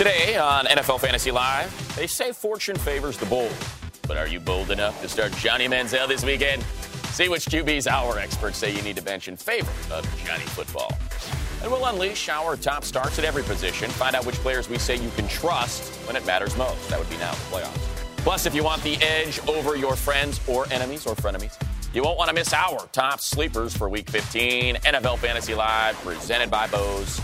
Today on NFL Fantasy Live, they say fortune favors the bold. But are you bold enough to start Johnny Manziel this weekend? See which QBs our experts say you need to bench in favor of Johnny Football. And we'll unleash our top starts at every position, find out which players we say you can trust when it matters most. That would be now the playoffs. Plus, if you want the edge over your friends or enemies or frenemies, you won't want to miss our top sleepers for Week 15. NFL Fantasy Live, presented by Bose,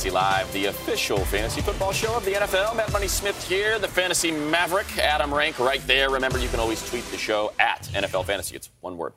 Fantasy Live, the official fantasy football show of the NFL. Matt Money Smith here, the fantasy maverick. Adam Rank right there. Remember, you can always tweet the show at NFL Fantasy. It's one word.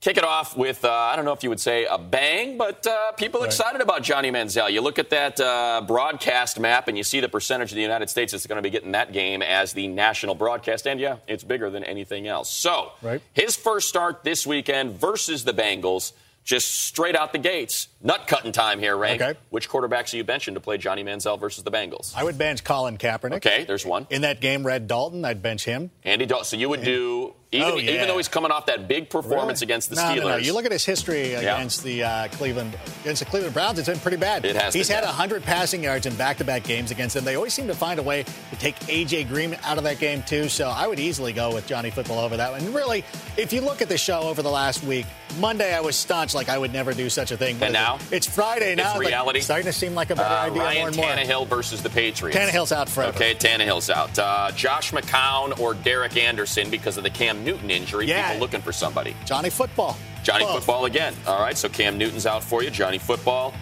Kick it off with, uh, I don't know if you would say a bang, but uh, people Right. excited about Johnny Manziel. You look at that uh, broadcast map and you see the percentage of the United States that's going to be getting that game as the national broadcast. And yeah, it's bigger than anything else. So, Right. his first start this weekend versus the Bengals, just straight out the gates. Nut cutting time here, Rank. Okay. Which quarterbacks are you benching to play Johnny Manziel versus the Bengals? I would bench Colin Kaepernick. Okay, there's one. In that game, Red Dalton, I'd bench him. Andy Dalton. So you would do, even, Oh, yeah. even though he's coming off that big performance Really? against the no, Steelers. No, no. You look at his history against the uh, Cleveland against the Cleveland Browns. It's been pretty bad. It has He's had bad. 100 passing yards in back-to-back games against them. They always seem to find a way to take AJ Green out of that game too. So I would easily go with Johnny Football over that one. And really, if you look at the show over the last week, Monday I was staunch like I would never do such a thing. But And now? it's Friday now. It's like, reality? starting to seem like a better Uh, idea Ryan more and more. Tannehill versus the Patriots. Tannehill's out forever. Okay, Tannehill's out. Uh, Josh McCown or Derek Anderson because of the Cam Newton injury. Yeah. People looking for somebody. Johnny Football. Johnny Both. Football again. All right, so Cam Newton's out for you. Johnny Football.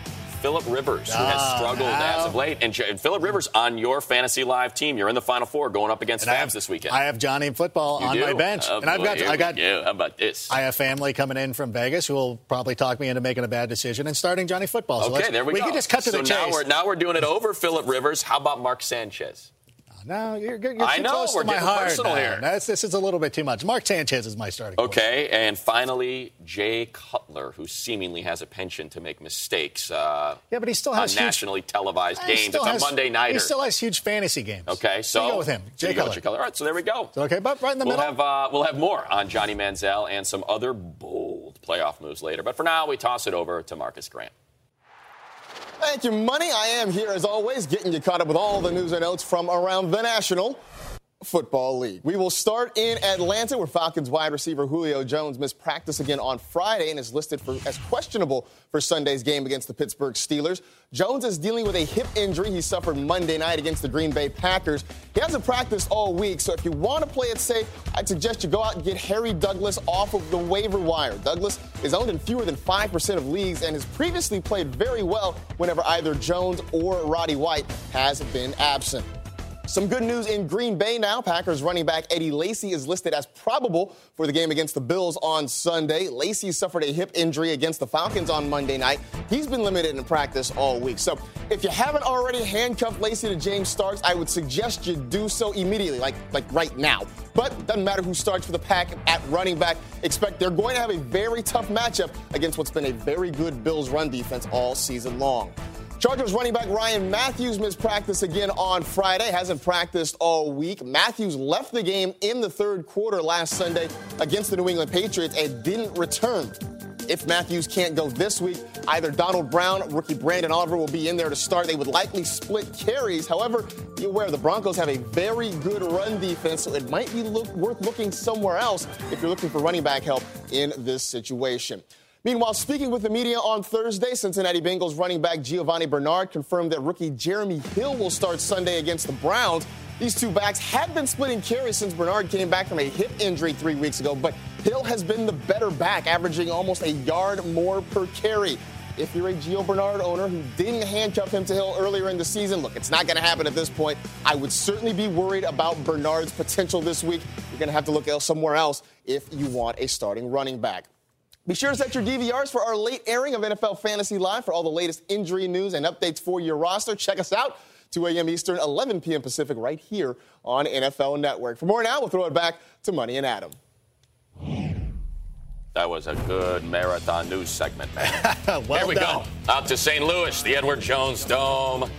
Philip Rivers, who has Ah, struggled now. as of late. And, J- and Philip Rivers on your fantasy live team. You're in the Final Four going up against And I Fabs have, this weekend. I have Johnny in Football You on do? my bench, Oh, and I've got I we got go. How about this? I have family coming in from Vegas who will probably talk me into making a bad decision and starting Johnny Football. So Okay, there we, go. We can just cut to so the now chase. we're now we're doing it over Philip Rivers. How about Mark Sanchez? No, you're, you're too I know, close we're to my getting heart. personal now. here. That's, this is a little bit too much. Mark Sanchez is my starting. Okay, and finally Jay Cutler, who seemingly has a penchant to make mistakes. Uh, Yeah, but he still on has huge- nationally televised games. It's still a Monday nighter. He still has huge fantasy games. Okay, so you go with him, so Jay with Cutler. Jay Cutler. All right, so there we go. Okay, but right in the We'll middle. have uh, we'll have more on Johnny Manziel and some other bold playoff moves later. But for now, we toss it over to Marcas Grant. Thank you, Money. I am here as always, getting you caught up with all the news and notes from around the National Football League. We will start in Atlanta, where Falcons wide receiver Julio Jones missed practice again on Friday and is listed for, as questionable for Sunday's game against the Pittsburgh Steelers. Jones is dealing with a hip injury he suffered Monday night against the Green Bay Packers. He hasn't practiced all week, so if you want to play it safe, I'd suggest you go out and get Harry Douglas off of the waiver wire. Douglas is owned in fewer than 5% of leagues and has previously played very well whenever either Jones or Roddy White has been absent. Some good news in Green Bay now. Packers running back Eddie Lacy is listed as probable for the game against the Bills on Sunday. Lacy suffered a hip injury against the Falcons on Monday night. He's been limited in practice all week. So if you haven't already handcuffed Lacy to James Starks, I would suggest you do so immediately, like, like right now. But doesn't matter who starts for the Pack at running back. Expect they're going to have a very tough matchup against what's been a very good Bills run defense all season long. Chargers running back Ryan Mathews missed practice again on Friday, hasn't practiced all week. Mathews left the game in the third quarter last Sunday against the New England Patriots and didn't return. If Mathews can't go this week, either Donald Brown, rookie Branden Oliver will be in there to start. They would likely split carries. However, be aware the Broncos have a very good run defense, so it might be look, worth looking somewhere else if you're looking for running back help in this situation. Meanwhile, speaking with the media on Thursday, Cincinnati Bengals running back Giovani Bernard confirmed that rookie Jeremy Hill will start Sunday against the Browns. These two backs had been splitting carries since Bernard came back from a hip injury three weeks ago, but Hill has been the better back, averaging almost a yard more per carry. If you're a Gio Bernard owner who didn't handcuff him to Hill earlier in the season, look, it's not going to happen at this point. I would certainly be worried about Bernard's potential this week. You're going to have to look somewhere else if you want a starting running back. Be sure to set your DVRs for our late airing of NFL Fantasy Live for all the latest injury news and updates for your roster. Check us out, 2 a.m. Eastern, 11 p.m. Pacific, right here on NFL Network. For more now, we'll throw it back to Money and Adam. That was a good marathon news segment, man. well Here we done. go. Out to St. Louis, the Edward Jones Dome.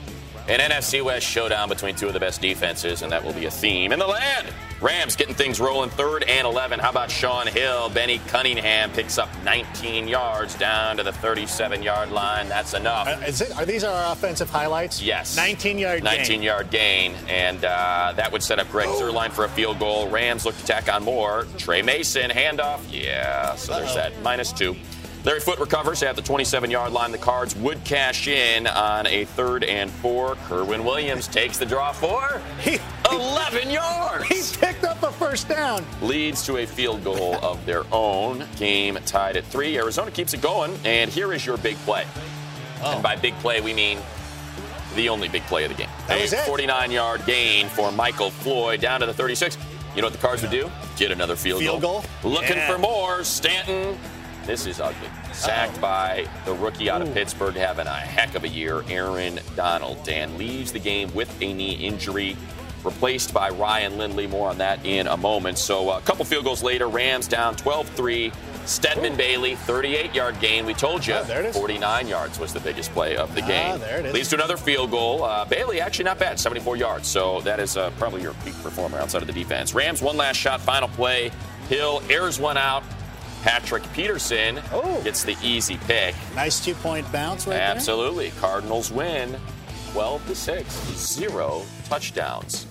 An NFC West showdown between two of the best defenses, and that will be a theme in the land. Rams getting things rolling third and 11. How about Shaun Hill? Benny Cunningham picks up 19 yards down to the 37 yard line. That's enough. Uh, is it, are these our offensive highlights? Yes. 19 yard 19 gain. yard gain, and uh, that would set up Greg Zuerlein for a field goal. Rams look to tack on more. Tre Mason, handoff. Yeah, so there's Uh-oh. that. Minus two. Larry Foote recovers at the 27 yard line. The Cards would cash in on a third and four. Kerwynn Williams takes the draw for He, 11 yards. he picked up a first down. leads to a field goal of their own. Game tied at three. Arizona keeps it going, and here is your big play. Oh. And by big play, we mean the only big play of the game. That a was it. 49 yard gain for Michael Floyd down to the 36. You know what the Cards would do? Get another field, Field goal? Looking Yeah. for more. Stanton. This is ugly. Sacked by the rookie out of Pittsburgh, having a heck of a year, Aaron Donald. Dan leaves the game with a knee injury, replaced by Ryan Lindley. More on that in a moment. So a couple field goals later, Rams down 12 3. Stedman Bailey, 38 yard gain. We told you Oh, there it is. 49 yards was the biggest play of the Ah, game. there it is. Leads to another field goal. Uh, Bailey, actually not bad, 74 yards. So that is uh, probably your peak performer outside of the defense. Rams, one last shot, final play. Hill airs one out. Patrick Peterson Oh. gets the easy pick. Nice two point bounce right there. Absolutely. Cardinals win 12 to 6, zero touchdowns.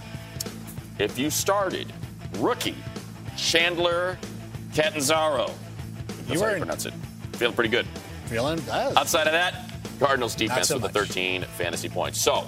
If you started rookie Chandler Catanzaro, that's You how you pronounce it. Feeling pretty good. Feeling uh, Outside of that, Cardinals defense so with much. the 13 fantasy points. So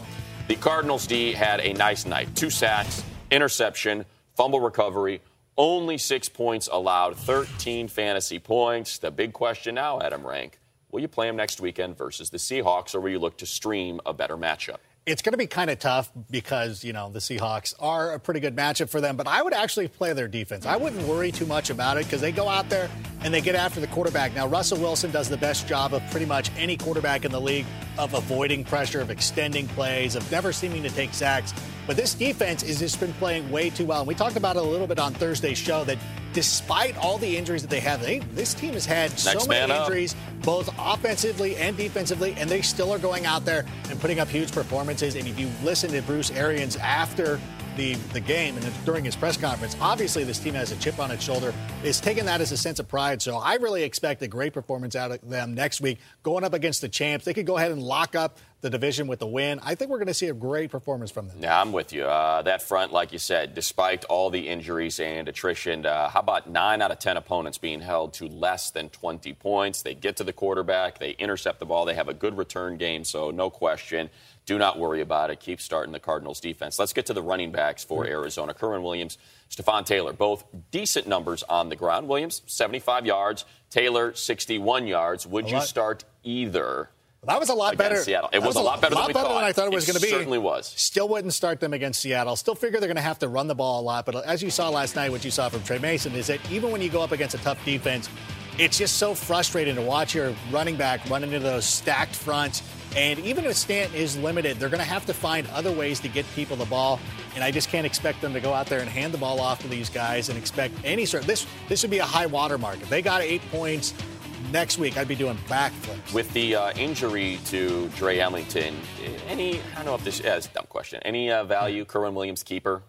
the Cardinals D had a nice night. Two sacks, interception, fumble recovery. Only six points allowed, 13 fantasy points. The big question now, Adam Rank, will you play him next weekend versus the Seahawks, or will you look to stream a better matchup? it's going to be kind of tough because you know the Seahawks are a pretty good matchup for them. But I would actually play their defense. I wouldn't worry too much about it because they go out there and they get after the quarterback. Now Russell Wilson does the best job of pretty much any quarterback in the league of avoiding pressure, of extending plays, of never seeming to take sacks. But this defense has just been playing way too well. And we talked about it a little bit on Thursday's show that despite all the injuries that they have, they, this team has had so many man up. injuries both offensively and defensively, and they still are going out there and putting up huge performances. And if you listen to Bruce Arians after the, the game and during his press conference, obviously this team has a chip on its shoulder. It's taken that as a sense of pride. So I really expect a great performance out of them next week, going up against the champs. They could go ahead and lock up the division with the win. I think we're going to see a great performance from them. Yeah, I'm with you. Uh, that front, like you said, despite all the injuries and attrition, uh, how about nine out of 10 opponents being held to less than 20 points? They get to the quarterback, they intercept the ball, they have a good return game, so no question. Do not worry about it. Keep starting the Cardinals defense. Let's get to the running backs for Arizona. Kerwynn Williams, Stepfan Taylor, both decent numbers on the ground. Williams, 75 yards. Taylor, 61 yards. Would you start either That was a lot better. Seattle. It was, was a lot better, lot than, better than I thought it was going to be. Certainly was. Still wouldn't start them against Seattle. Still figure they're going to have to run the ball a lot. But as you saw last night, what you saw from Tre Mason is that even when you go up against a tough defense, it's just so frustrating to watch your running back run into those stacked fronts. And even if Stanton is limited, they're going to have to find other ways to get people the ball. And I just can't expect them to go out there and hand the ball off to these guys and expect any sort. Of, this this would be a high water mark. If they got eight points next week, I'd be doing backflips. With the uh, injury to Dre Ellington, any, I don't know if this yeah, it's a dumb question. Any uh, value, Kerwynn Williams keeper?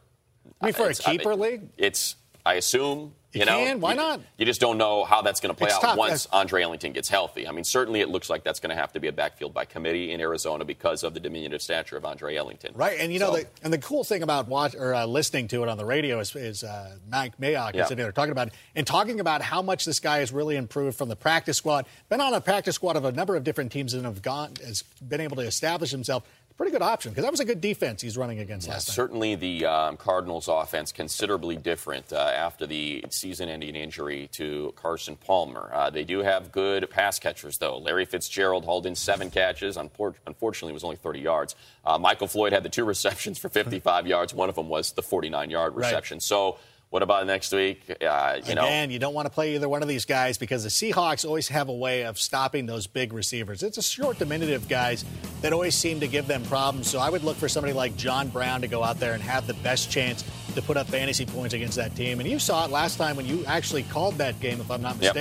I mean, for a It's- I mean, keeper league? It's, I assume, you, You know. can, why you- not? You just don't know how that's going to play It's out tough. once Andre Ellington gets healthy. I mean, certainly it looks like that's going to have to be a backfield by committee in Arizona because of the diminutive stature of Andre Ellington. Right, and you know, So- the, and the cool thing about watch or uh, listening to it on the radio is, is uh, Mike Mayock Yeah. is sitting there talking about it and talking about how much this guy has really improved from the practice squad. Been on a practice squad of a number of different teams and have gone has been able to establish himself. Pretty good option because that was a good defense he's running against Yeah, last night. certainly the um, Cardinals' offense considerably different uh, after the season-ending injury to Carson Palmer. Uh, they do have good pass catchers, though. Larry Fitzgerald hauled in seven catches. Unfor- unfortunately, it was only 30 yards. Uh, Michael Floyd had the two receptions for 55 yards. One of them was the 49-yard Right. reception. So, what about next week? Uh, you know, Again, you don't want to play either one of these guys because the Seahawks always have a way of stopping those big receivers. It's a short, diminutive guys that always seem to give them problems. So I would look for somebody like John Brown to go out there and have the best chance to put up fantasy points against that team. And you saw it last time when you actually called that game, if I'm not Yep.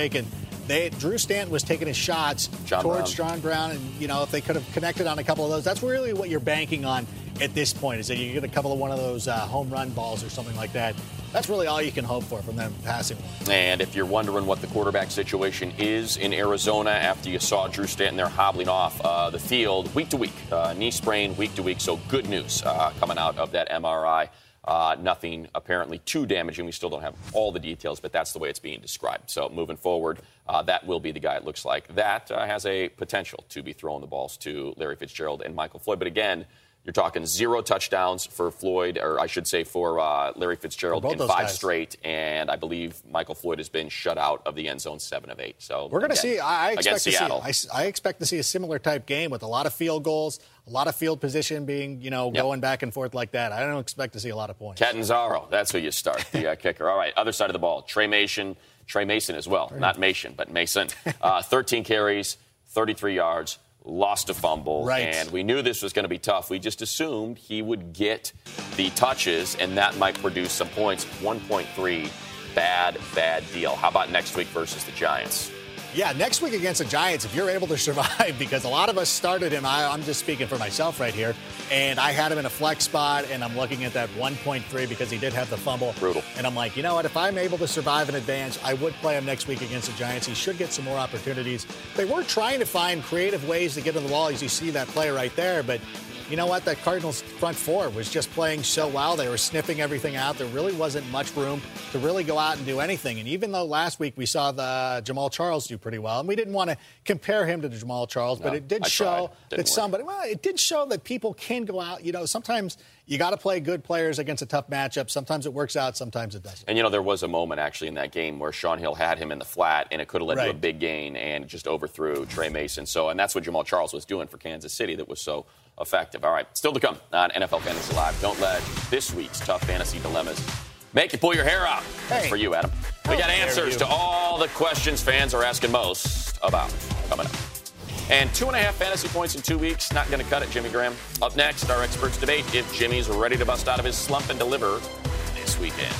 They, Drew Stanton was taking his shots John towards Brown. John Brown, and you know if they could have connected on a couple of those, that's really what you're banking on at this point. Is that you get a couple of one of those uh, home run balls or something like that. That's really all you can hope for from them passing. And if you're wondering what the quarterback situation is in Arizona after you saw Drew Stanton there hobbling off uh, the field week to week, uh, knee sprain week to week, so good news uh, coming out of that MRI. Uh, nothing apparently too damaging. We still don't have all the details, but that's the way it's being described. So moving forward, uh, that will be the guy it looks like. That uh, has a potential to be throwing the balls to Larry Fitzgerald and Michael Floyd. But again, you're talking zero touchdowns for Floyd, or I should say for uh, Larry Fitzgerald For in five guys. straight, and I believe Michael Floyd has been shut out of the end zone seven of eight. So We're going to see. I expect to Seattle. see. I I, expect to see a similar type game with a lot of field goals, a lot of field position being, you know, Yep. going back and forth like that. I don't expect to see a lot of points. Catanzaro, that's who you start, the uh, kicker. All right, other side of the ball, Tre Mason, Tre Mason as well, not Mason, but Mason. Uh, 13 carries, 33 yards, lost a fumble, Right. and we knew this was going to be tough. We just assumed he would get the touches, and that might produce some points. 1.3, bad, bad deal. How about next week versus the Giants? Yeah, next week against the Giants, if you're able to survive, because a lot of us started him, I, I'm just speaking for myself right here, and I had him in a flex spot, and I'm looking at that 1.3 because he did have the fumble. Brutal. And I'm like, you know what? If I'm able to survive in advance, I would play him next week against the Giants. He should get some more opportunities. They were trying to find creative ways to get to the ball, as you see that play right there, but. You know what? That Cardinals front four was just playing so well. They were sniffing everything out. There really wasn't much room to really go out and do anything. And even though last week we saw the Jamaal Charles do pretty well, and we didn't want to compare him to the Jamaal Charles, but it did I show that work. somebody. Well, it did show that people can go out. You know, sometimes you got to play good players against a tough matchup. Sometimes it works out. Sometimes it doesn't. And you know, there was a moment actually in that game where Shaun Hill had him in the flat, and it could have led to a big gain and just overthrew Tre Mason. So, and that's what Jamaal Charles was doing for Kansas City that was so effective. All right, still to come on NFL Fantasy Live. Don't let this week's tough fantasy dilemmas make you pull your hair out. That's Hey. for you, Adam. We got answers to all the questions fans are asking most about coming up. And two and a half fantasy points in two weeks, not going to cut it, Jimmy Graham. Up next, our experts debate if Jimmy's ready to bust out of his slump and deliver this weekend.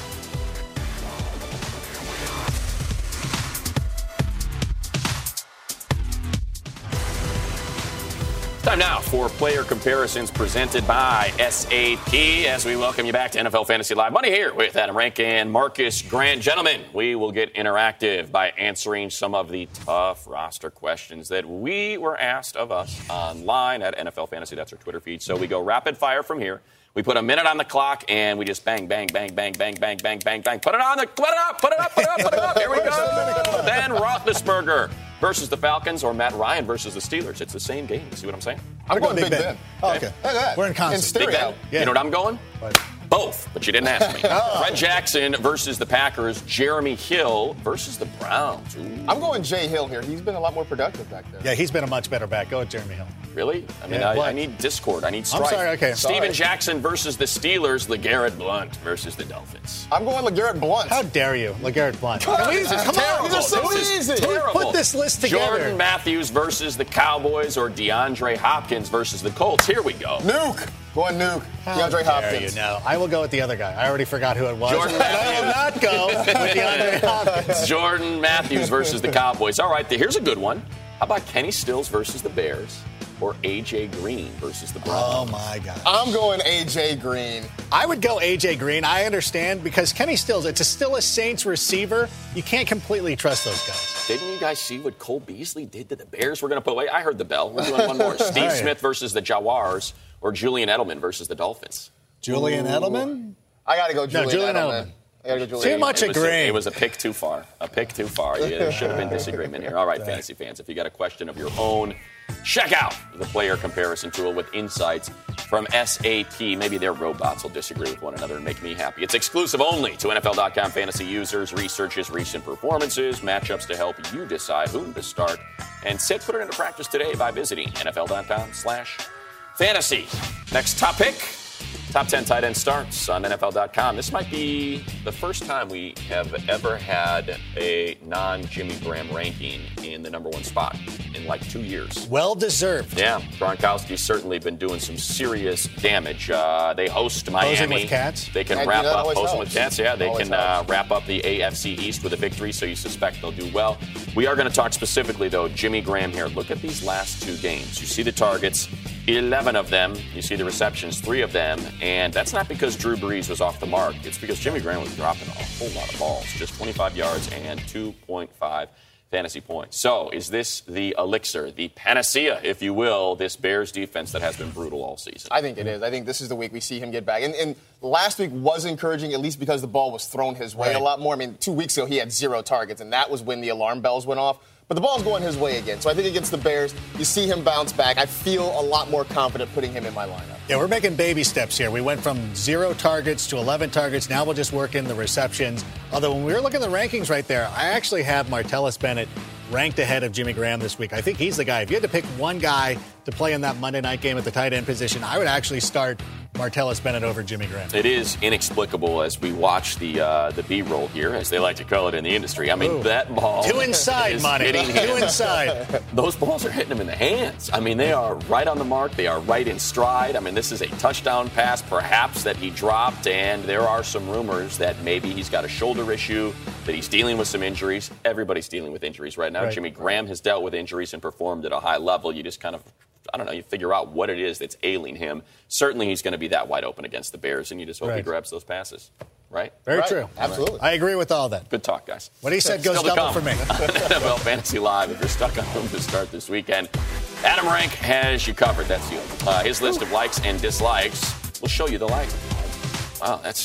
Time now for player comparisons presented by SAP as we welcome you back to NFL Fantasy Live. Money here with Adam Rank and Marcas Grant. Gentlemen, we will get interactive by answering some of the tough roster questions that we were asked of us online at NFL Fantasy. That's our Twitter feed. So we go rapid fire from here. We put a minute on the clock and we just bang, bang, bang, bang, bang, bang, bang, bang, bang. Put it on the, put it up, put it up, put it up, put it up. Here we go. Ben Roethlisberger versus the Falcons or Matt Ryan versus the Steelers. It's the same game. You see what I'm saying? I'm going Big Big Ben. Ben. Oh, okay. Look at that. We're in concert. In stereo. Big Ben. Yeah. You know what I'm going? Right. Both, but you didn't ask me. Oh. Fred Jackson versus the Packers. Jeremy Hill versus the Browns. Ooh, I'm going Jay Hill here. He's been a lot more productive back there. Yeah, he's been a much better back. Go with Jeremy Hill. really? I mean, Yeah, I, what? I need discord. I need strife. sorry, okay. Steven Sorry. Jackson versus the Steelers. LeGarrette Blount versus the Dolphins. I'm going LeGarrette Blount. How dare you, LeGarrette Blount? Come on, Can we- this is come terrible. on. These are so This is easy. terrible. Put this list together. Jordan Matthews versus the Cowboys or DeAndre Hopkins versus the Colts. Here we go. Nuke. Going Nuke. How DeAndre Hopkins. You know, I will go with the other guy. I already forgot who it was. Jordan And I will not go with DeAndre Hopkins. Jordan Matthews versus the Cowboys. All right, here's a good one. How about Kenny Stills versus the Bears or AJ Green versus the Browns? Oh my God. I'm going AJ Green. I would go AJ Green. I understand because Kenny Stills, it's a, still a Saints receiver. You can't completely trust those guys. Didn't you guys see what Cole Beasley did to the Bears? We're going to put. away. I heard the bell. We're doing one more. Steve All right. Smith versus the Jaguars or Julian Edelman versus the Dolphins. Julian Edelman? I got to go Julian, Julian Edelman. Edelman. I got to go Julian Too much It was, a, agreeing. it was a pick too far. A pick too far. Yeah, there should have been disagreement here. All right, fantasy fans, if you got a question of your own, check out the player comparison tool with insights from SAP. Maybe their robots will disagree with one another and make me happy. It's exclusive only to NFL.com fantasy users, researches recent performances, matchups to help you decide whom to start and sit. Put it into practice today by visiting NFL.com slash fantasy. Next topic. Top 10 tight end starts on NFL.com. This might be the first time we have ever had a non Jimmy Graham ranking in the number one spot in like two years. Well deserved. Yeah, Gronkowski's certainly been doing some serious damage. Uh, they host Miami. with cats? They can And wrap that up always posing with cats. Yeah, they Always can uh, wrap up the AFC East with a victory. So you suspect they'll do well. We are going to talk specifically though, Jimmy Graham here. Look at these last two games. You see the targets, 11 of them. You see the receptions, three of them, and that's not because Drew Brees was off the mark. It's because Jimmy Graham was dropping a whole lot of balls, just 25 yards and 2.5 fantasy points. So, is this the elixir, the panacea, if you will, this Bears defense that has been brutal all season? I think it is. I think this is the week we see him get back. And, and last week was encouraging, at least because the ball was thrown his way Right. a lot more. I mean, two weeks ago he had zero targets, and that was when the alarm bells went off. But the ball's going his way again. So I think against the Bears, you see him bounce back. I feel a lot more confident putting him in my lineup. Yeah, we're making baby steps here. We went from zero targets to 11 targets. Now we'll just work in the receptions. Although when we were looking at the rankings right there, I actually have Martellus Bennett ranked ahead of Jimmy Graham this week. I think he's the guy. If you had to pick one guy to play in that Monday night game at the tight end position, I would actually start Martellus Bennett over Jimmy Graham. It is inexplicable as we watch the uh, the B roll here, as they like to call it in the industry. I mean, Ooh. that ball Two inside, money. Two inside. Those balls are hitting him in the hands. I mean, they are right on the mark. They are right in stride. I mean, this is a touchdown pass, perhaps, that he dropped, and there are some rumors that maybe he's got a shoulder issue, that he's dealing with some injuries. Everybody's dealing with injuries right now. Right. Jimmy Graham has dealt with injuries and performed at a high level. You just kind of I don't know, you figure out what it is that's ailing him. Certainly he's going to be that wide open against the Bears, and you just hope he grabs those passes. Right? Very Right. true. Absolutely. I agree with all that. Good talk, guys. What he said goes Still to double come. for me. NFL Fantasy Live, if you're stuck on whom to start this weekend, Adam Rank has you covered. That's you. Uh, his list of likes and dislikes We'll show you the likes. Wow, that's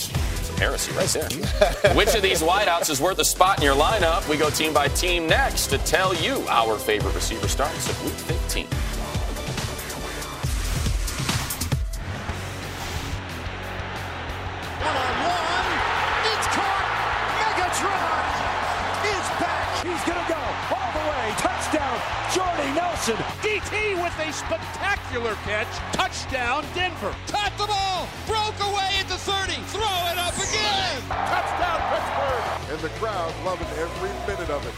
some heresy right there. Which of these wideouts is worth a spot in your lineup? We go team by team next to tell you our favorite receiver starts of Week 15. One-on-one. It's caught. Megatron is back. He's going to go all the way. Touchdown, Jordy Nelson. DT with a spectacular catch. Touchdown, Denver. Caught the ball. Broke away at the 30. Throw it up again. Touchdown, Pittsburgh. and the crowd loving every minute of it.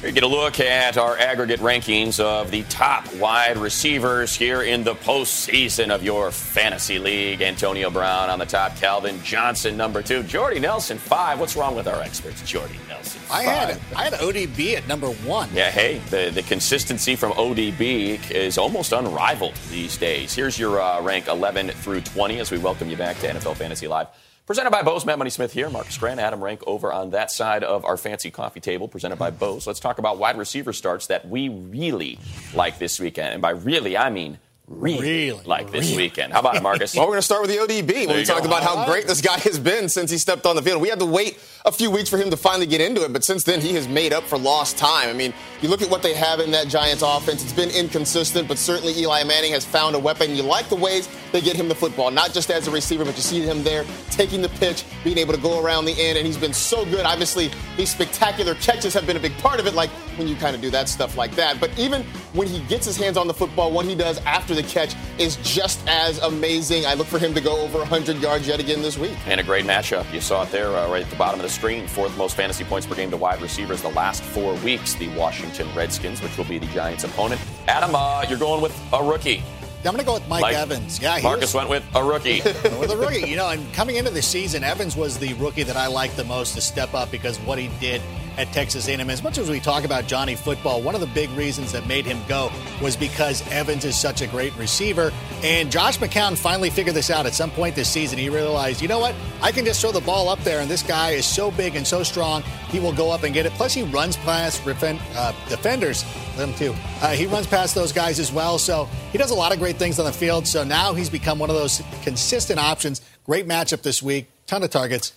Here you get a look at our aggregate rankings of the top wide receivers here in the postseason of your fantasy league. Antonio Brown on the top, Calvin Johnson number two, Jordy Nelson five. What's wrong with our experts? Jordy Nelson. I five. had I had ODB at number one. Yeah, hey, the, the consistency from ODB is almost unrivaled these days. Here's your uh, rank 11 through 20 as we welcome you back to NFL Fantasy Live. Presented by Bose, Matt Money Smith here, Marcas Grant, Adam Rank over on that side of our fancy coffee table, presented by Bose. Let's talk about wide receiver starts that we really like this weekend. And by really, I mean really, Really, like this really. weekend. How about it, Marcas? Well, we're going to start with the ODB when we talked go. about how great this guy has been since he stepped on the field. We had to wait a few weeks for him to finally get into it, but since then he has made up for lost time. I mean, you look at what they have in that Giants offense, it's been inconsistent, but certainly Eli Manning has found a weapon. You like the ways they get him the football, not just as a receiver, but you see him there taking the pitch, being able to go around the end, and he's been so good. Obviously, these spectacular catches have been a big part of it, like when you kind of do that stuff like that. But even when he gets his hands on the football, what he does after the catch is just as amazing. I look for him to go over 100 yards yet again this week. And a great matchup. You saw it there uh, right at the bottom of the screen. Fourth most fantasy points per game to wide receivers the last four weeks. The Washington Redskins, which will be the Giants' opponent. Adam, uh, you're going with a rookie. I'm going to go with Mike, Mike Evans. Yeah, Marcas was, went with a rookie. with a rookie. You know, and coming into the season, Evans was the rookie that I liked the most to step up because what he did at Texas A&M. As much as we talk about Johnny football, one of the big reasons that made him go was because Evans is such a great receiver. And Josh McCown finally figured this out at some point this season. He realized, you know what? I can just throw the ball up there, and this guy is so big and so strong, he will go up and get it. Plus, he runs past uh, defenders, them too. Uh, he runs past those guys as well. So he does a lot of great things on the field. So now he's become one of those consistent options. Great matchup this week, ton of targets.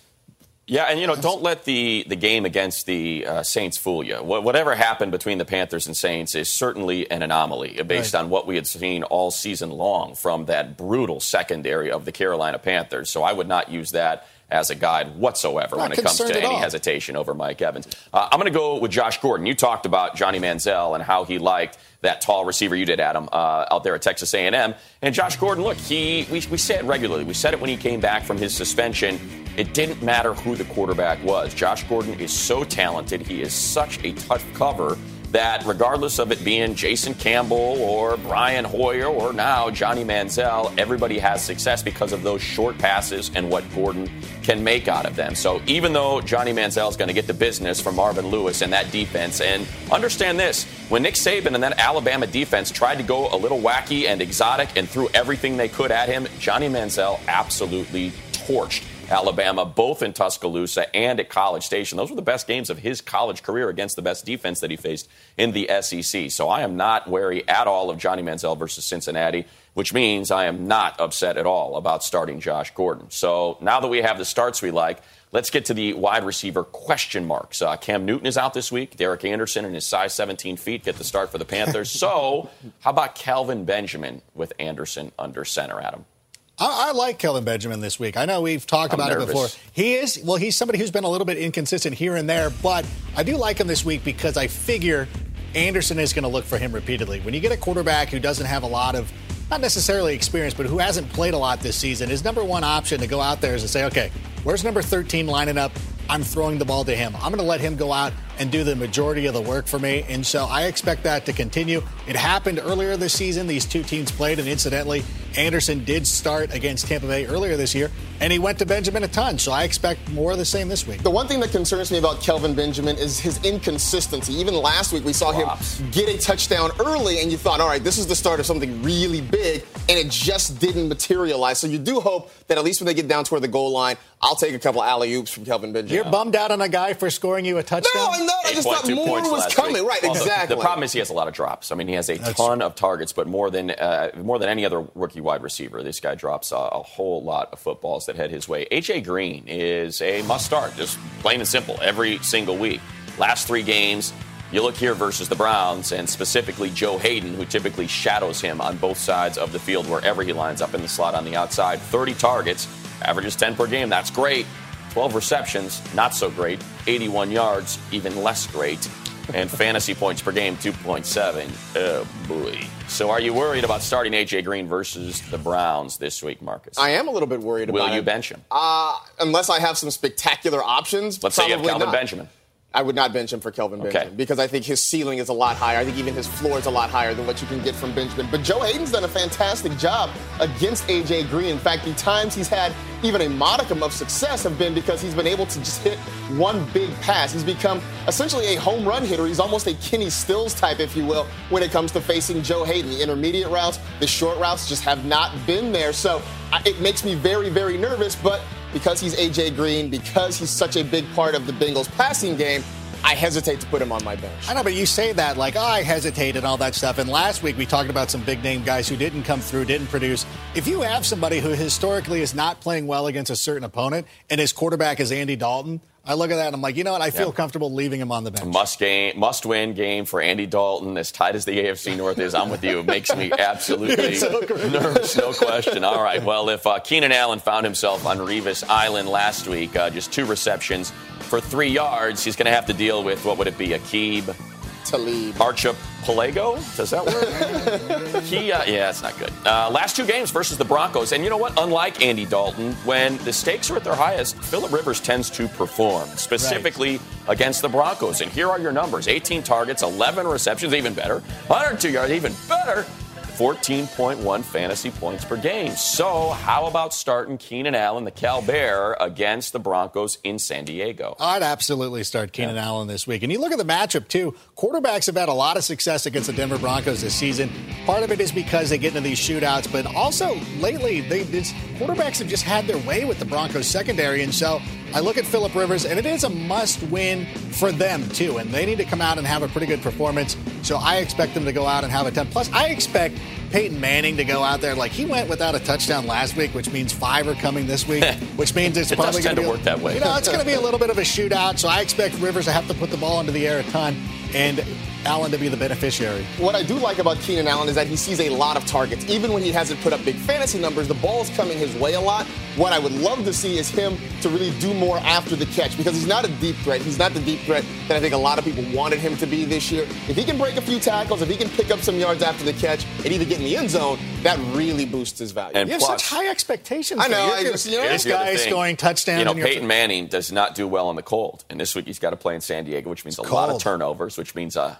Yeah, and you know, don't let the, the game against the uh, Saints fool you. whatever happened between the Panthers and Saints is certainly an anomaly based right. on what we had seen all season long from that brutal secondary of the Carolina Panthers. So I would not use that as a guide whatsoever not when it comes to any all. hesitation over Mike Evans. Uh, I'm going to go with Josh Gordon. You talked about Johnny Manziel and how he liked that tall receiver you did, Adam, uh, out there at Texas A&M. And Josh Gordon, look, he we, we say it regularly. We said it when he came back from his suspension. It didn't matter who the quarterback was. Josh Gordon is so talented. He is such a tough cover that regardless of it being Jason Campbell or Brian Hoyer or now Johnny Manziel, everybody has success because of those short passes and what Gordon can make out of them. So even though Johnny Manziel is going to get the business from Marvin Lewis and that defense, and understand this, when Nick Saban and that Alabama defense tried to go a little wacky and exotic and threw everything they could at him, Johnny Manziel absolutely torched Alabama, both in Tuscaloosa and at College Station. Those were the best games of his college career against the best defense that he faced in the SEC. So I am not wary at all of Johnny Manziel versus Cincinnati, which means I am not upset at all about starting Josh Gordon. So now that we have the starts we like, Let's get to the wide receiver question marks. Uh, Cam Newton is out this week. Derek Anderson and his size 17 feet get the start for the Panthers. so, how about Kelvin Benjamin with Anderson under center, Adam? I, I, like Kelvin Benjamin this week. I know we've talked I'm about nervous. it before. He is, well, he's somebody who's been a little bit inconsistent here and there, but I do like him this week because I figure Anderson is going to look for him repeatedly. When you get a quarterback who doesn't have a lot of, not necessarily experience, but who hasn't played a lot this season, his number one option to go out there is to say, okay, where's number 13 lining up? I'm throwing the ball to him. I'm going to let him go out and do the majority of the work for me. And so I expect that to continue. It happened earlier this season. These two teams played, and incidentally, Anderson did start against Tampa Bay earlier this year, and he went to Benjamin a ton. So I expect more of the same this week. The one thing that concerns me about Kelvin Benjamin is his inconsistency. Even last week, we saw Drops. him get a touchdown early, and you thought, all right, this is the start of something really big, and it just didn't materialize. So you do hope that at least when they get down toward the goal line, I'll take a couple alley oops from Kelvin Benjamin. You're bummed out on a guy for scoring you a touchdown? No, I'm not. I just thought more was coming. Week. Right, well, exactly. The, the, problem is he has a lot of drops. I mean, he has a That's ton true. of targets, but more than uh, more than any other rookie wide receiver, this guy drops a, a whole lot of footballs that head his way. AJ Green is a must start, just plain and simple, every single week. Last three games, you look here versus the Browns, and specifically Joe Haden, who typically shadows him on both sides of the field wherever he lines up in the slot on the outside. 30 targets, averages 10 per game. That's great. 12 receptions, not so great. 81 yards, even less great. And fantasy points per game, 2.7. Oh, boy. So are you worried about starting A.J. Green versus the Browns this week, Marcas? I am a little bit worried Will about Will you bench him? Uh, unless I have some spectacular options. Let's say you have Kelvin not. Benjamin. I would not bench him for Kelvin okay. Benjamin because I think his ceiling is a lot higher. I think even his floor is a lot higher than what you can get from Benjamin. But Joe Haden's done a fantastic job against AJ Green. In fact, the times he's had even a modicum of success have been because he's been able to just hit one big pass. He's become essentially a home run hitter. He's almost a Kenny Stills type, if you will, when it comes to facing Joe Haden. The intermediate routes, the short routes just have not been there. So it makes me very, very nervous. But because he's AJ Green, because he's such a big part of the Bengals passing game, I hesitate to put him on my bench. I know, but you say that like, oh, I hesitate and all that stuff. And last week we talked about some big name guys who didn't come through, didn't produce. If you have somebody who historically is not playing well against a certain opponent and his quarterback is Andy Dalton, I look at that and I'm like, you know what? I feel comfortable leaving him on the bench. Must game, must win game for Andy Dalton. As tight as the AFC North is, I'm with you. It makes me absolutely so nervous, no question. All right. Well, if uh, Keenan Allen found himself on Revis Island last week, uh, just two receptions for three yards, he's going to have to deal with what would it be? Aqib Talib. Archipelago? Does that work? he, uh, yeah, it's not good. Uh, last two games versus the Broncos. And you know what? Unlike Andy Dalton, when the stakes are at their highest, Philip Rivers tends to perform, specifically against the Broncos. And here are your numbers 18 targets, 11 receptions, even better. 102 yards, even better. 14.1 fantasy points per game. So, how about starting Keenan Allen, the Cal Bear, against the Broncos in San Diego? I'd absolutely start Keenan yeah. Allen this week. And you look at the matchup, too. Quarterbacks have had a lot of success against the Denver Broncos this season. Part of it is because they get into these shootouts, but also lately, they, quarterbacks have just had their way with the Broncos secondary. And so I look at Philip Rivers, and it is a must win for them, too. And they need to come out and have a pretty good performance. So I expect them to go out and have a 10. Plus, I expect Peyton Manning to go out there. Like, he went without a touchdown last week, which means five are coming this week, which means it's it probably going to work that way. You know, it's going to be a little bit of a shootout. So I expect Rivers to have to put the ball into the air a ton. And Allen to be the beneficiary. What I do like about Keenan Allen is that he sees a lot of targets. Even when he hasn't put up big fantasy numbers, the ball's coming his way a lot. What I would love to see is him to really do more after the catch because he's not a deep threat. He's not the deep threat that I think a lot of people wanted him to be this year. If he can break a few tackles, if he can pick up some yards after the catch and either get in the end zone, that really boosts his value. And you plus, have such high expectations. I know. I just, you know this guy scoring touchdowns. You know, Peyton Manning does not do well in the cold, and this week he's got to play in San Diego, which means it's a cold. lot of turnovers, which means uh,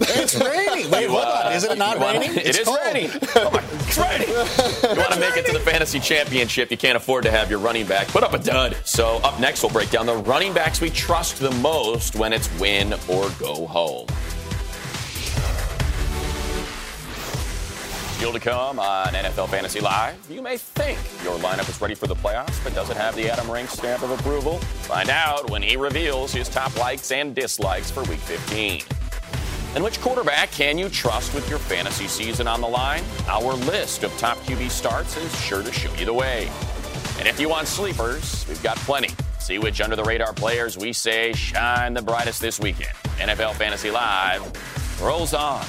it's raining. Wait, hold on. Is it not raining? It it's is raining. Oh my, it's raining. You want to make it to the fantasy championship, you can't afford to have your running back put up a dud. So up next, we'll break down the running backs we trust the most when it's win or go home. Still to come on NFL Fantasy Live. You may think your lineup is ready for the playoffs, but does it have the Adam Rank stamp of approval? Find out when he reveals his top likes and dislikes for Week 15. And which quarterback can you trust with your fantasy season on the line? Our list of top QB starts is sure to show you the way. And if you want sleepers, we've got plenty. See which under the radar players we say shine the brightest this weekend. NFL Fantasy Live rolls on.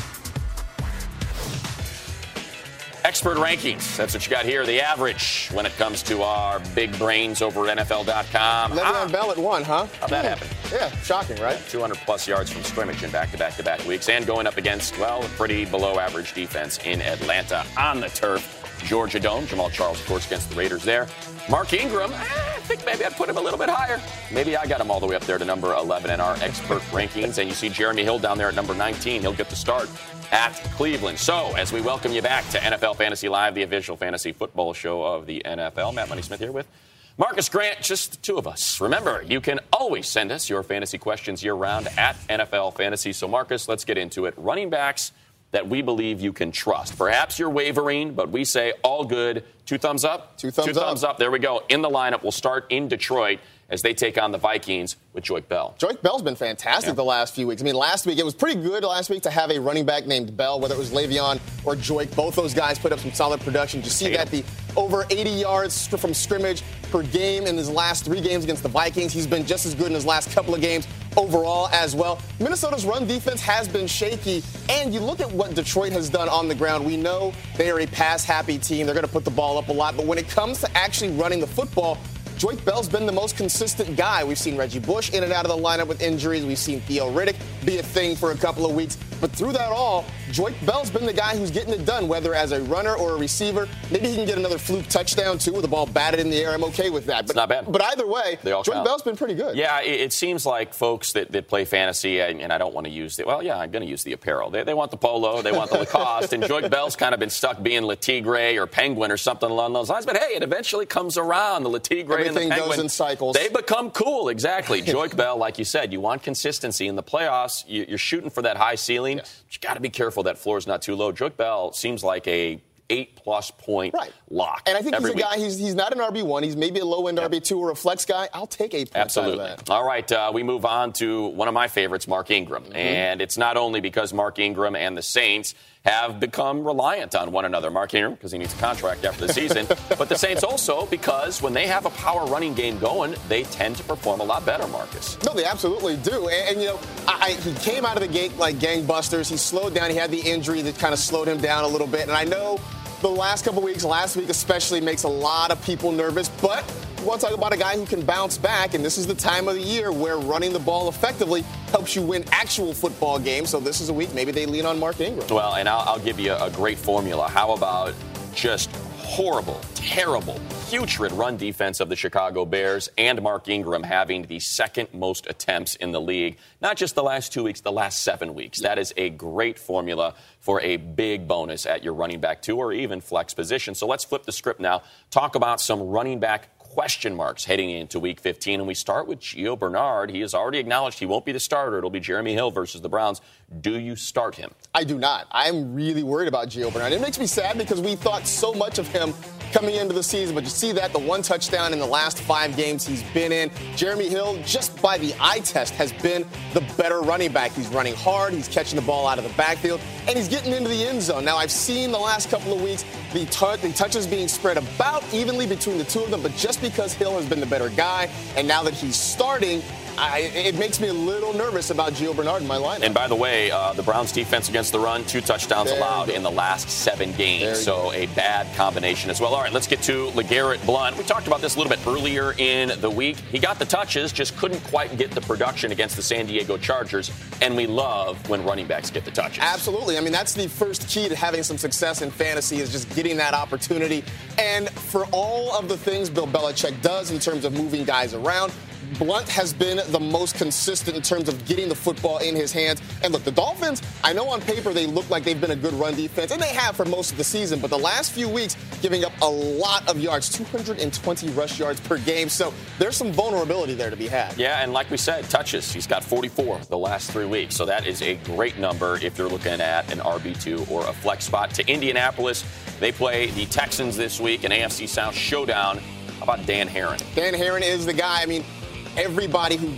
Expert rankings. That's what you got here. The average when it comes to our big brains over at NFL.com. Le'Veon ah. Bell at one, huh? How'd that happen? Yeah, shocking, right? 200 plus yards from scrimmage in back to back to back weeks and going up against, well, a pretty below average defense in Atlanta on the turf. Georgia Dome. Jamaal Charles, of course, against the Raiders there. Mark Ingram, eh, I think maybe I'd put him a little bit higher. Maybe I got him all the way up there to number 11 in our expert rankings. And you see Jeremy Hill down there at number 19. He'll get the start at Cleveland. So, as we welcome you back to NFL Fantasy Live, the official fantasy football show of the NFL, Matt Money Smith here with Marcas Grant, just the two of us. Remember, you can always send us your fantasy questions year round at NFL Fantasy. So, Marcas, let's get into it. Running backs that we believe you can trust. Perhaps you're wavering, but we say all good. Two thumbs up? Two thumbs Two up. up. There we go. In the lineup, we'll start in Detroit as they take on the Vikings with Joique Bell. Joique Bell's been fantastic yeah. the last few weeks. I mean, last week it was pretty good last week to have a running back named Bell, whether it was Le'Veon or Joique. Both those guys put up some solid production. You see that the over 80 yards from scrimmage per game in his last three games against the Vikings. He's been just as good in his last couple of games overall as well. Minnesota's run defense has been shaky, and you look at what Detroit has done on the ground. We know they are a pass happy team. They're going to put the ball up a lot, but when it comes to actually running the football, Joique Bell's been the most consistent guy. We've seen Reggie Bush in and out of the lineup with injuries. We've seen Theo Riddick be a thing for a couple of weeks. But through that all, Joique Bell's been the guy who's getting it done, whether as a runner or a receiver. Maybe he can get another fluke touchdown too with the ball batted in the air. I'm okay with that. But, it's not bad. But either way, count. Bell's been pretty good. Yeah, it, it, seems like folks that, that play fantasy, and, and I don't want to use the, well, yeah, I'm going to use the apparel. They, they want the polo, they want the Lacoste, and Joique Bell's kind of been stuck being Le Tigre or Penguin or something along those lines. But hey, it eventually comes around. The Le Tigre Everything and the Penguin. goes in cycles. They become cool, exactly. Joique Bell, like you said, you want consistency in the playoffs. You, are shooting for that high ceiling. Yes. You got to be careful that floor is not too low. Joique Bell seems like a eight plus point right. lock. And I think he's a week. guy, he's, he's not an RB1. He's maybe a low end yep. RB2 or a flex guy. I'll take eight points Absolutely. All right, uh, we move on to one of my favorites, Mark Ingram. Mm-hmm. And it's not only because Mark Ingram and the Saints have become reliant on one another. Mark Ingram, because he needs a contract after the season, but the Saints also because when they have a power running game going, they tend to perform a lot better, Marcas. No, they absolutely do. And, and you know, I, he came out of the gate like gangbusters. He slowed down. He had the injury that kind of slowed him down a little bit. And I know the last couple weeks, last week especially, makes a lot of people nervous, but we want to talk about a guy who can bounce back, and this is the time of the year where running the ball effectively helps you win actual football games. So this is a week maybe they lean on Mark Ingram. Well, and I'll, I'll give you a, a great formula. How about just horrible, terrible, putrid run defense of the Chicago Bears and Mark Ingram having the second most attempts in the league. Not just the last two weeks, the last seven weeks. That is a great formula for a big bonus at your running back two or even flex position. So let's flip the script now. Talk about some running back question marks heading into week 15. And we start with Gio Bernard. He has already acknowledged he won't be the starter. It'll be Jeremy Hill versus the Browns. Do you start him? I do not. I'm really worried about Gio Bernard. It makes me sad because we thought so much of him coming into the season, but you see that the one touchdown in the last five games he's been in. Jeremy Hill, just by the eye test, has been the better running back. He's running hard, he's catching the ball out of the backfield, and he's getting into the end zone. Now, I've seen the last couple of weeks the, t- the touches being spread about evenly between the two of them, but just because Hill has been the better guy, and now that he's starting, I, it makes me a little nervous about Gio Bernard in my lineup. And by the way, uh, the Browns' defense against the run, two touchdowns there allowed in the last seven games. So go. a bad combination as well. All right, let's get to LeGarrette Blount. We talked about this a little bit earlier in the week. He got the touches, just couldn't quite get the production against the San Diego Chargers. And we love when running backs get the touches. Absolutely. I mean, that's the first key to having some success in fantasy is just getting that opportunity. And for all of the things Bill Belichick does in terms of moving guys around, Blount has been the most consistent in terms of getting the football in his hands. And look, the Dolphins, I know on paper they look like they've been a good run defense, and they have for most of the season, but the last few weeks giving up a lot of yards, 220 rush yards per game. So there's some vulnerability there to be had. Yeah, and like we said, touches. He's got 44 the last three weeks. So that is a great number if you're looking at an RB2 or a flex spot. To Indianapolis, they play the Texans this week, an AFC South showdown. How about Dan Herron? Dan Herron is the guy. I mean, everybody who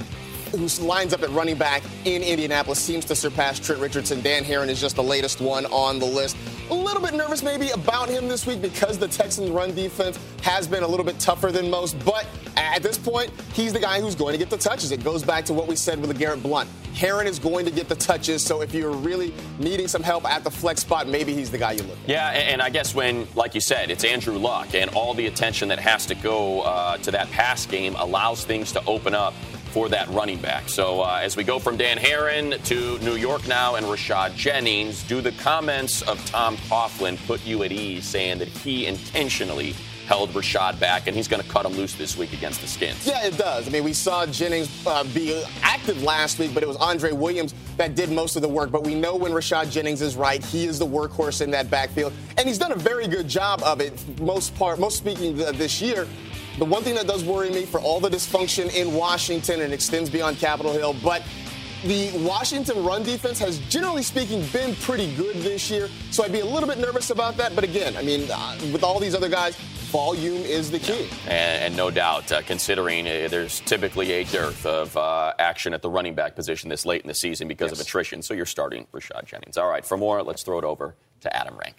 who lines up at running back in Indianapolis seems to surpass Trent Richardson. Dan Herron is just the latest one on the list. A little bit nervous maybe about him this week because the Texans' run defense has been a little bit tougher than most. But at this point, he's the guy who's going to get the touches. It goes back to what we said with Garrett Blount. Herron is going to get the touches. So if you're really needing some help at the flex spot, maybe he's the guy you look. At. Yeah, and I guess when, like you said, it's Andrew Luck, and all the attention that has to go uh, to that pass game allows things to open up for that running back. So uh, as we go from Dan Herron to New York now and Rashad Jennings, do the comments of Tom Coughlin put you at ease saying that he intentionally held Rashad back, and he's going to cut him loose this week against the Skins. Yeah, it does. I mean, we saw Jennings uh, be active last week, but it was Andre Williams that did most of the work. But we know when Rashad Jennings is right, he is the workhorse in that backfield, and he's done a very good job of it. Most part, most speaking this year. The one thing that does worry me for all the dysfunction in Washington and extends beyond Capitol Hill, but the Washington run defense has, generally speaking, been pretty good this year. So I'd be a little bit nervous about that. But again, I mean, uh, with all these other guys, volume is the key. Yeah. And, and, no doubt, uh, considering uh, there's typically a dearth of uh, action at the running back position this late in the season because yes. of attrition. So you're starting Rashad Jennings. All right, for more, let's throw it over to Adam Rank.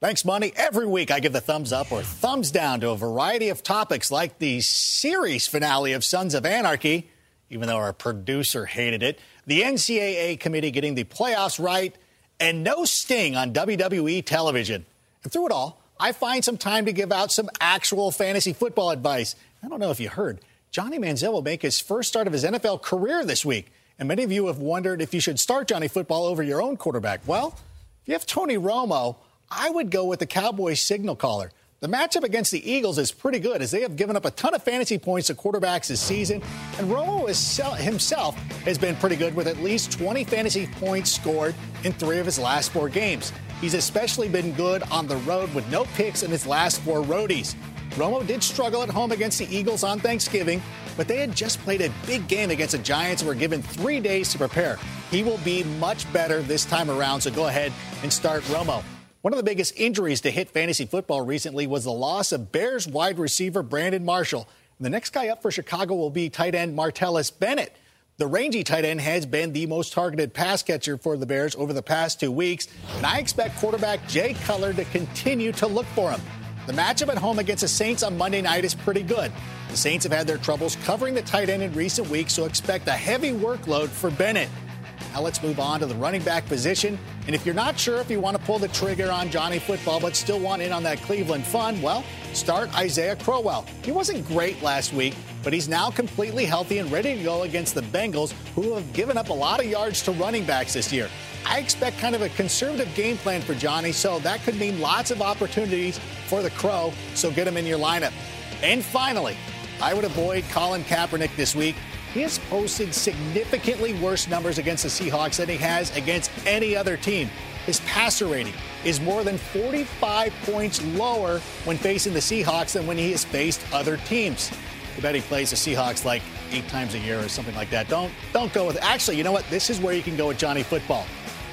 Thanks, Money. Every week I give the thumbs up or thumbs down to a variety of topics like the series finale of Sons of Anarchy, even though our producer hated it, the NCAA committee getting the playoffs right, and no sting on WWE television. And through it all, I find some time to give out some actual fantasy football advice. I don't know if you heard, Johnny Manziel will make his first start of his NFL career this week. And many of you have wondered if you should start Johnny Football over your own quarterback. Well, if you have Tony Romo, I would go with the Cowboys signal caller. The matchup against the Eagles is pretty good as they have given up a ton of fantasy points to quarterbacks this season. And Romo himself has been pretty good with at least 20 fantasy points scored in three of his last four games. He's especially been good on the road with no picks in his last four roadies. Romo did struggle at home against the Eagles on Thanksgiving, but they had just played a big game against the Giants and were given three days to prepare. He will be much better this time around, so go ahead and start Romo. One of the biggest injuries to hit fantasy football recently was the loss of Bears wide receiver Brandon Marshall. And the next guy up for Chicago will be tight end Martellus Bennett. The rangy tight end has been the most targeted pass catcher for the Bears over the past two weeks, and I expect quarterback Jay Cutler to continue to look for him. The matchup at home against the Saints on Monday night is pretty good. The Saints have had their troubles covering the tight end in recent weeks, so expect a heavy workload for Bennett. Now let's move on to the running back position. And if you're not sure if you want to pull the trigger on Johnny Football but still want in on that Cleveland fun, well, start Isaiah Crowell. He wasn't great last week, but he's now completely healthy and ready to go against the Bengals, who have given up a lot of yards to running backs this year. I expect kind of a conservative game plan for Johnny, so that could mean lots of opportunities for the Crow, so get him in your lineup. And finally, I would avoid Colin Kaepernick this week. He has posted significantly worse numbers against the Seahawks than he has against any other team. His passer rating is more than 45 points lower when facing the Seahawks than when he has faced other teams. I bet he plays the Seahawks like eight times a year or something like that. Don't don't go with it. Actually, you know what? This is where you can go with Johnny Football.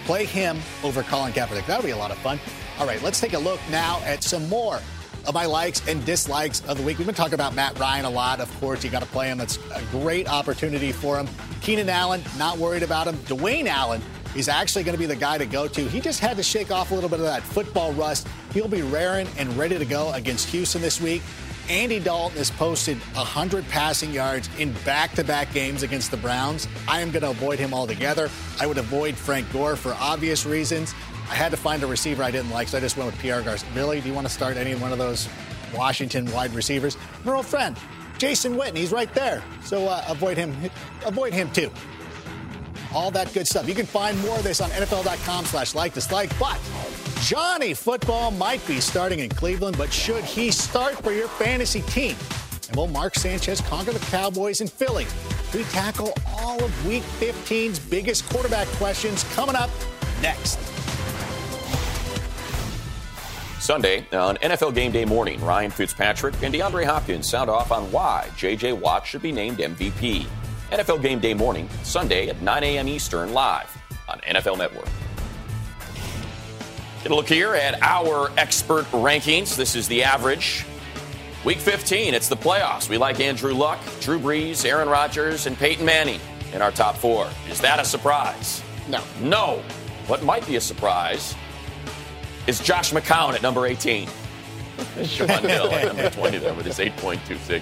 Play him over Colin Kaepernick. That'll be a lot of fun. All right, let's take a look now at some more of my likes and dislikes of the week. We've been talking about Matt Ryan a lot. Of course, you got to play him. That's a great opportunity for him. Keenan Allen, not worried about him. Dwayne Allen is actually going to be the guy to go to. He just had to shake off a little bit of that football rust. He'll be raring and ready to go against Houston this week. Andy Dalton has posted 100 passing yards in back to back games against the Browns. I am going to avoid him altogether. I would avoid Frank Gore for obvious reasons. I had to find a receiver I didn't like, so I just went with Pierre Garçon. Billy, do you want to start any one of those Washington wide receivers? My old friend, Jason Witten, he's right there. So uh, avoid him. Avoid him too. All that good stuff. You can find more of this on NFL.com slash like dislike. But Johnny Football might be starting in Cleveland, but should he start for your fantasy team? And will Mark Sanchez conquer the Cowboys in Philly? We tackle all of Week 15's biggest quarterback questions coming up next. Sunday on NFL Game Day morning, Ryan Fitzpatrick and DeAndre Hopkins sound off on why J.J. Watt should be named MVP. NFL Game Day morning, Sunday at 9 a.m. Eastern, live on NFL Network. Get a look here at our expert rankings. This is the average. Week 15, it's the playoffs. We like Andrew Luck, Drew Brees, Aaron Rodgers, and Peyton Manning in our top four. Is that a surprise? No. No. What might be a surprise is Josh McCown at number 18. Shaun Hill at number 20 there with his 8.26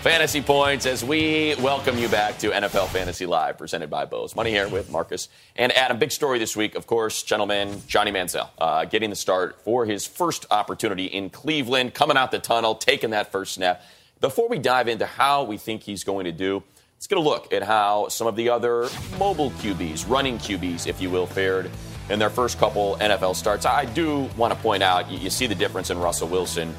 fantasy points as we welcome you back to NFL Fantasy Live, presented by Bose. Money here with Marcas and Adam. Big story this week, of course, gentlemen, Johnny Manziel uh, getting the start for his first opportunity in Cleveland, coming out the tunnel, taking that first snap. Before we dive into how we think he's going to do, let's get a look at how some of the other mobile QBs, running QBs, if you will, fared in their first couple NFL starts. I do want to point out, you, you see the difference in Russell Wilson.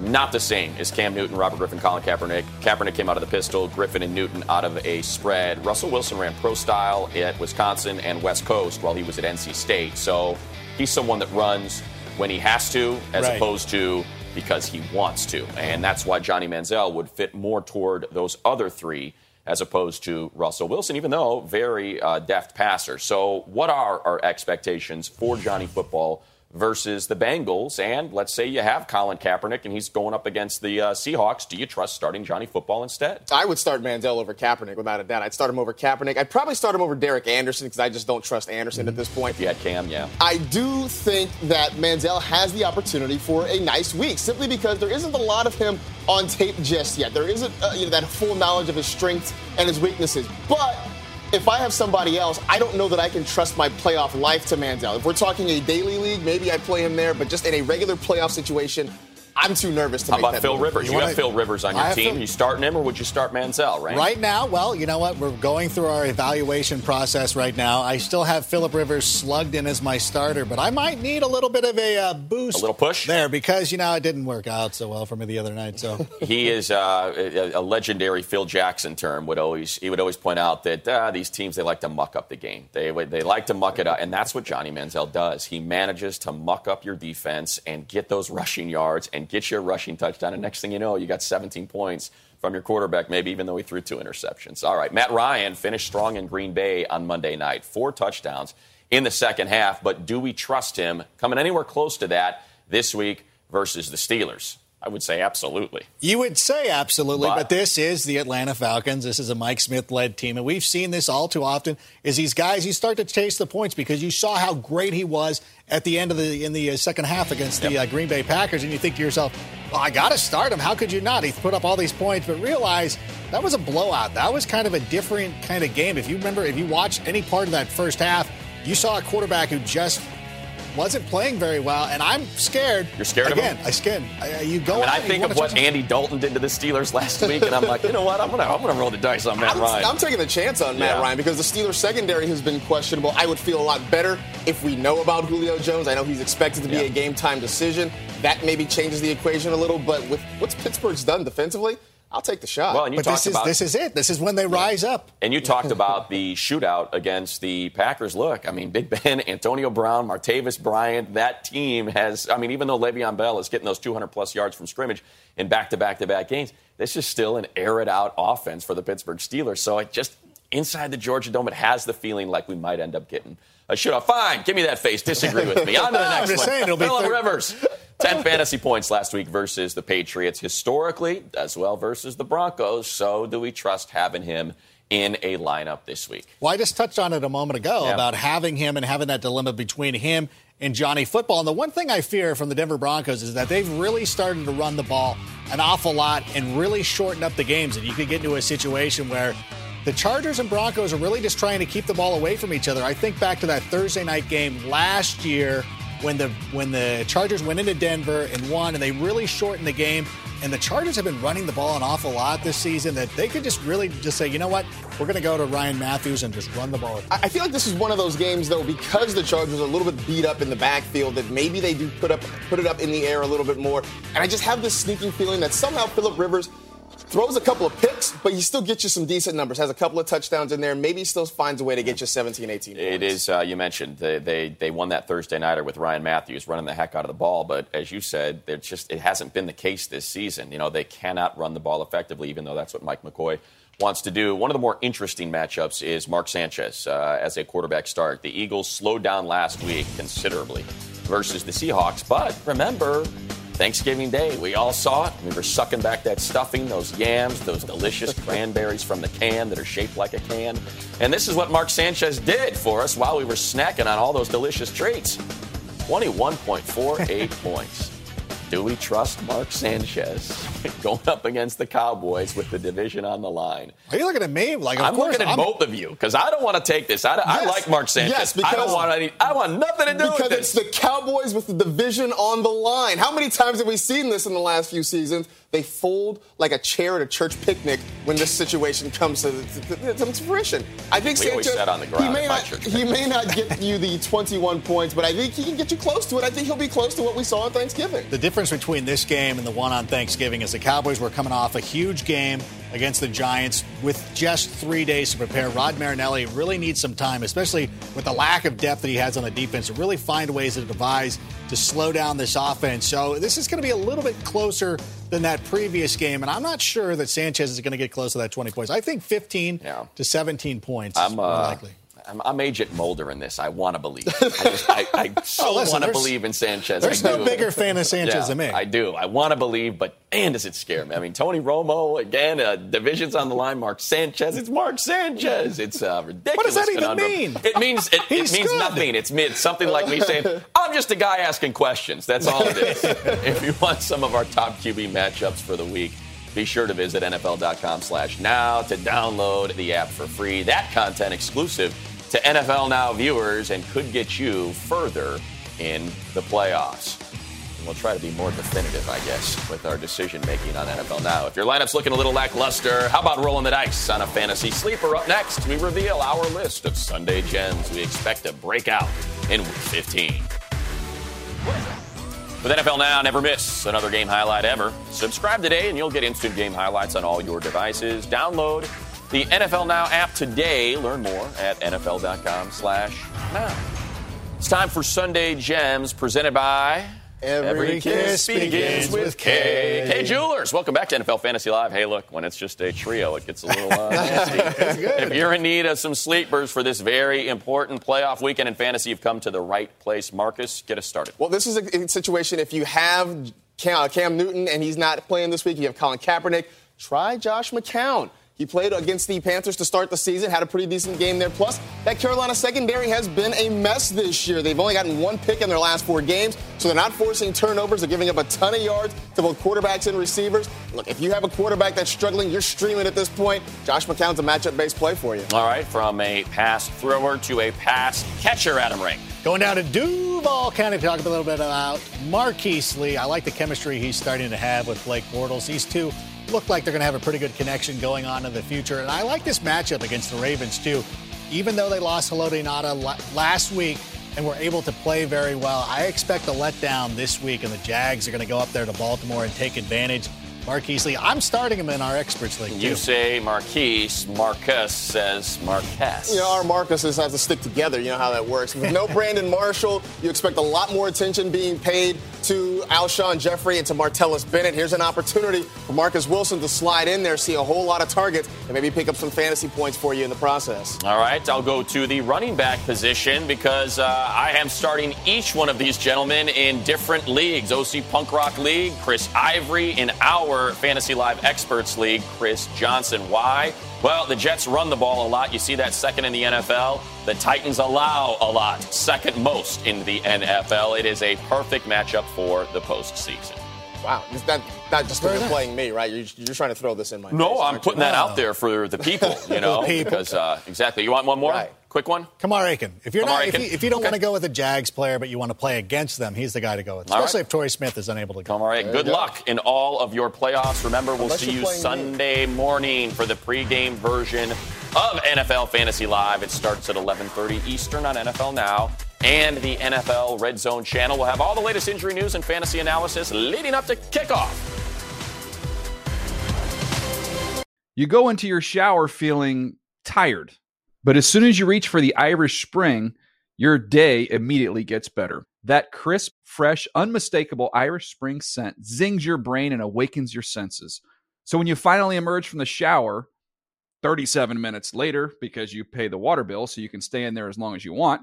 Not the same as Cam Newton, Robert Griffin, Colin Kaepernick. Kaepernick came out of the pistol, Griffin and Newton out of a spread. Russell Wilson ran pro style at Wisconsin and West Coast while he was at NC State. So he's someone that runs when he has to, as Right. opposed to because he wants to. And that's why Johnny Manziel would fit more toward those other three as opposed to Russell Wilson, even though very uh, deft passer. So, what are our expectations for Johnny Football versus the Bengals? And let's say you have Colin Kaepernick and he's going up against the uh, Seahawks. Do you trust starting Johnny Football instead? I would start Manziel over Kaepernick without a doubt. I'd start him over Kaepernick. I'd probably start him over Derek Anderson because I just don't trust Anderson at this point. If you had Cam, yeah. I do think that Manziel has the opportunity for a nice week simply because there isn't a lot of him on tape just yet. There isn't uh, you know, that full knowledge of his strengths and his weaknesses. But if I have somebody else, I don't know that I can trust my playoff life to Manziel. If we're talking a daily league, maybe I'd play him there, but just in a regular playoff situation, I'm too nervous to How make about that How about Phil move. Rivers? You, wanna- have Phil Rivers on your have team. Phil- You starting him, or would you start Manziel? Right. Right now, well, you know what? We're going through our evaluation process right now. I still have Philip Rivers slugged in as my starter, but I might need a little bit of a uh, boost. A little push? there because you know it didn't work out so well for me the other night. So He is uh, a, a legendary Phil Jackson term. Would always he would always point out that uh, these teams they like to muck up the game. They they like to muck it up, and that's what Johnny Manziel does. He manages to muck up your defense and get those rushing yards and get you a rushing touchdown. And next thing you know, you got 17 points from your quarterback, maybe even though he threw two interceptions. All right, Matt Ryan finished strong in Green Bay on Monday night, four touchdowns in the second half. But do we trust him coming anywhere close to that this week versus the Steelers? I would say absolutely. You would say absolutely, But- but, this is the Atlanta Falcons. This is a Mike Smith led team, and we've seen this all too often. Is these guys you start to chase the points because you saw how great he was at the end of the in the uh, second half against the uh, Green Bay Packers, and you think to yourself, "Well, I got to start him. How could you not? He's put up all these points." But realize that was a blowout. That was kind of a different kind of game. If you remember, if you watched any part of that first half, you saw a quarterback who just wasn't playing very well, and I'm scared. You're scared of again. him? I scared. I, you go. And out, I think of what. Andy Dalton did to the Steelers last week, and I'm like, you know what? I'm gonna I'm gonna roll the dice on Matt I'm, Ryan. I'm taking a chance on Matt Yeah. Ryan because the Steelers secondary has been questionable. I would feel a lot better if we know about Julio Jones. I know he's expected to be Yeah. a game time decision. That maybe changes the equation a little, but with what's Pittsburgh's done defensively, I'll take the shot. well, and you But talked this is about this is it. This is when they rise up. And you talked about the shootout against the Packers. Look, I mean, Big Ben, Antonio Brown, Martavis Bryant, that team has, I mean, even though Le'Veon Bell is getting those 200 plus yards from scrimmage in back to back to back games, this is still an air it out offense for the Pittsburgh Steelers. So it just, inside the Georgia Dome, it has the feeling like we might end up getting a shootout. Fine, give me that face. Disagree with me. On to the I'm next just one. saying, it'll be Philip thir- Rivers. 10 fantasy points last week versus the Patriots. Historically, as well versus the Broncos. So do we trust having him in a lineup this week? Well, I just touched on it a moment ago Yeah. about having him and having that dilemma between him and Johnny Football. And the one thing I fear from the Denver Broncos is that they've really started to run the ball an awful lot and really shorten up the games. And you could get into a situation where the Chargers and Broncos are really just trying to keep the ball away from each other. I think back to that Thursday night game last year when the when the Chargers went into Denver and won, and they really shortened the game. And the Chargers have been running the ball an awful lot this season that they could just really just say, you know what, we're going to go to Ryan Mathews and just run the ball. I feel like this is one of those games, though, because the Chargers are a little bit beat up in the backfield, that maybe they do put up put it up in the air a little bit more. And I just have this sneaking feeling that somehow Philip Rivers throws a couple of picks, but he still gets you some decent numbers. Has a couple of touchdowns in there. Maybe he still finds a way to get you 17, 18 points. It is, uh, you mentioned, they, they, they won that Thursday nighter with Ryan Mathews running the heck out of the ball. But as you said, just, it hasn't been the case this season. You know, they cannot run the ball effectively, even though that's what Mike McCoy wants to do. One of the more interesting matchups is Mark Sanchez uh, as a quarterback start. The Eagles slowed down last week considerably versus the Seahawks. But remember, Thanksgiving Day, we all saw it. We were sucking back that stuffing, those yams, those delicious cranberries from the can that are shaped like a can. And this is what Mark Sanchez did for us while we were snacking on all those delicious treats 21.48 points. Do we trust Mark Sanchez going up against the Cowboys with the division on the line? Are you looking at me? Like, of I'm course, looking at I'm, both of you because I don't want to take this. I, I like Mark Sanchez. Yes, because I don't want any. I want nothing to do with it because it's the Cowboys with the division on the line. How many times have we seen this in the last few seasons? They fold like a chair at a church picnic when this situation comes to, to, to, to fruition. I think We always Sanchez, sat on the ground he may not, he may not get you the 21 points, but I think he can get you close to it. I think he'll be close to what we saw on Thanksgiving. The difference between this game and the one on Thanksgiving is the Cowboys were coming off a huge game against the Giants with just three days to prepare. Rod Marinelli really needs some time, especially with the lack of depth that he has on the defense, to really find ways to devise to slow down this offense. So this is going to be a little bit closer than that previous game, and I'm not sure that Sanchez is going to get close to that 20 points. I think 15 Yeah. to 17 points is I'm, more uh, likely. I'm, I'm Agent Mulder in this. I want to believe. I, just, I, I so Oh, want to believe in Sanchez. There's no bigger fan of Sanchez Yeah, than me. I do. I want to believe, but man, does it scare me. I mean, Tony Romo again. Uh, divisions on the line. Mark Sanchez. It's Mark Sanchez. It's uh, ridiculous. What does that even conundrum. mean? It means it, it means good. nothing. It's, it's something like me saying, "I'm just a guy asking questions." That's all it is. if you want some of our top QB matchups for the week. Be sure to visit NFL.com slash now to download the app for free. That content exclusive to NFL Now viewers and could get you further in the playoffs. And we'll try to be more definitive, I guess, with our decision making on NFL Now. If your lineup's looking a little lackluster, how about rolling the dice on a fantasy sleeper? Up next, we reveal our list of Sunday gems we expect to break out in Week 15. With NFL Now, never miss another game highlight ever. Subscribe today and you'll get instant game highlights on all your devices. Download the NFL Now app today. Learn more at NFL.com slash now. It's time for Sunday Gems presented by Every kiss begins with Kay. Kay Jewelers. Welcome back to NFL Fantasy Live. Hey, look, when it's just a trio, it gets a little uh, nasty. If you're in need of some sleepers for this very important playoff weekend in fantasy, you've come to the right place. Marcas, get us started. Well, this is a, situation if you have Cam, Cam Newton, and he's not playing this week. You have Colin Kaepernick. Try Josh McCown. He played against the Panthers to start the season, had a pretty decent game there. Plus, that Carolina secondary has been a mess this year. They've only gotten one pick in their last four games, so they're not forcing turnovers. They're giving up a ton of yards to both quarterbacks and receivers. Look, if you have a quarterback that's struggling, you're streaming at this point. Josh McCown's a matchup based play for you. All right, from a pass thrower to a pass catcher, Adam Rank. Going down to Duval County to talk a little bit about Marquise Lee. I like the chemistry he's starting to have with Blake Bortles. These two look like they're going to have a pretty good connection going on in the future. And I like this matchup against the Ravens, too. Even though they lost Haloti Ngata last week and were able to play very well, I expect a letdown this week, and the Jags are going to go up there to Baltimore and take advantage. Marquise Lee. I'm starting him in our experts league. You too. say Marquise. Marcas says Marquez. You know, our Marcuses have to stick together. You know how that works. With no Brandon Marshall, you expect a lot more attention being paid to Alshon Jeffery and to Martellus Bennett. Here's an opportunity for Marquess Wilson to slide in there, see a whole lot of targets, and maybe pick up some fantasy points for you in the process. All right, I'll go to the running back position because uh, I am starting each one of these gentlemen in different leagues. OC Punk Rock League, Chris Ivory in our Fantasy Live Experts League, Chris Johnson. Why? Well, the Jets run the ball a lot. You see that second in the NFL. The Titans allow a lot, second most in the NFL. It is a perfect matchup for the postseason. Wow, it's not, not just because you're playing me, right? You're, you're just trying to throw this in my head. No, face, I'm putting you? that out there for the people, you know, people. because uh, exactly. You want one more? Right. Quick one? Kamar Aiken. If you're Kamar not, if Aiken? you, if you don't Okay. want to go with a Jags player, but you want to play against them, he's the guy to go with. All right. Especially if Torrey Smith is unable to go. All right. There Good go. luck in all of your playoffs. Remember, we'll Unless see you're you playing me. Sunday morning for the pregame version of NFL Fantasy Live. It starts at 11:30 Eastern on NFL Now and the NFL Red Zone channel. We'll have all the latest injury news and fantasy analysis leading up to kickoff. You go into your shower feeling tired, but as soon as you reach for the Irish Spring, your day immediately gets better. That crisp, fresh, unmistakable Irish Spring scent zings your brain and awakens your senses. So when you finally emerge from the shower, 37 minutes later, because you pay the water bill so you can stay in there as long as you want,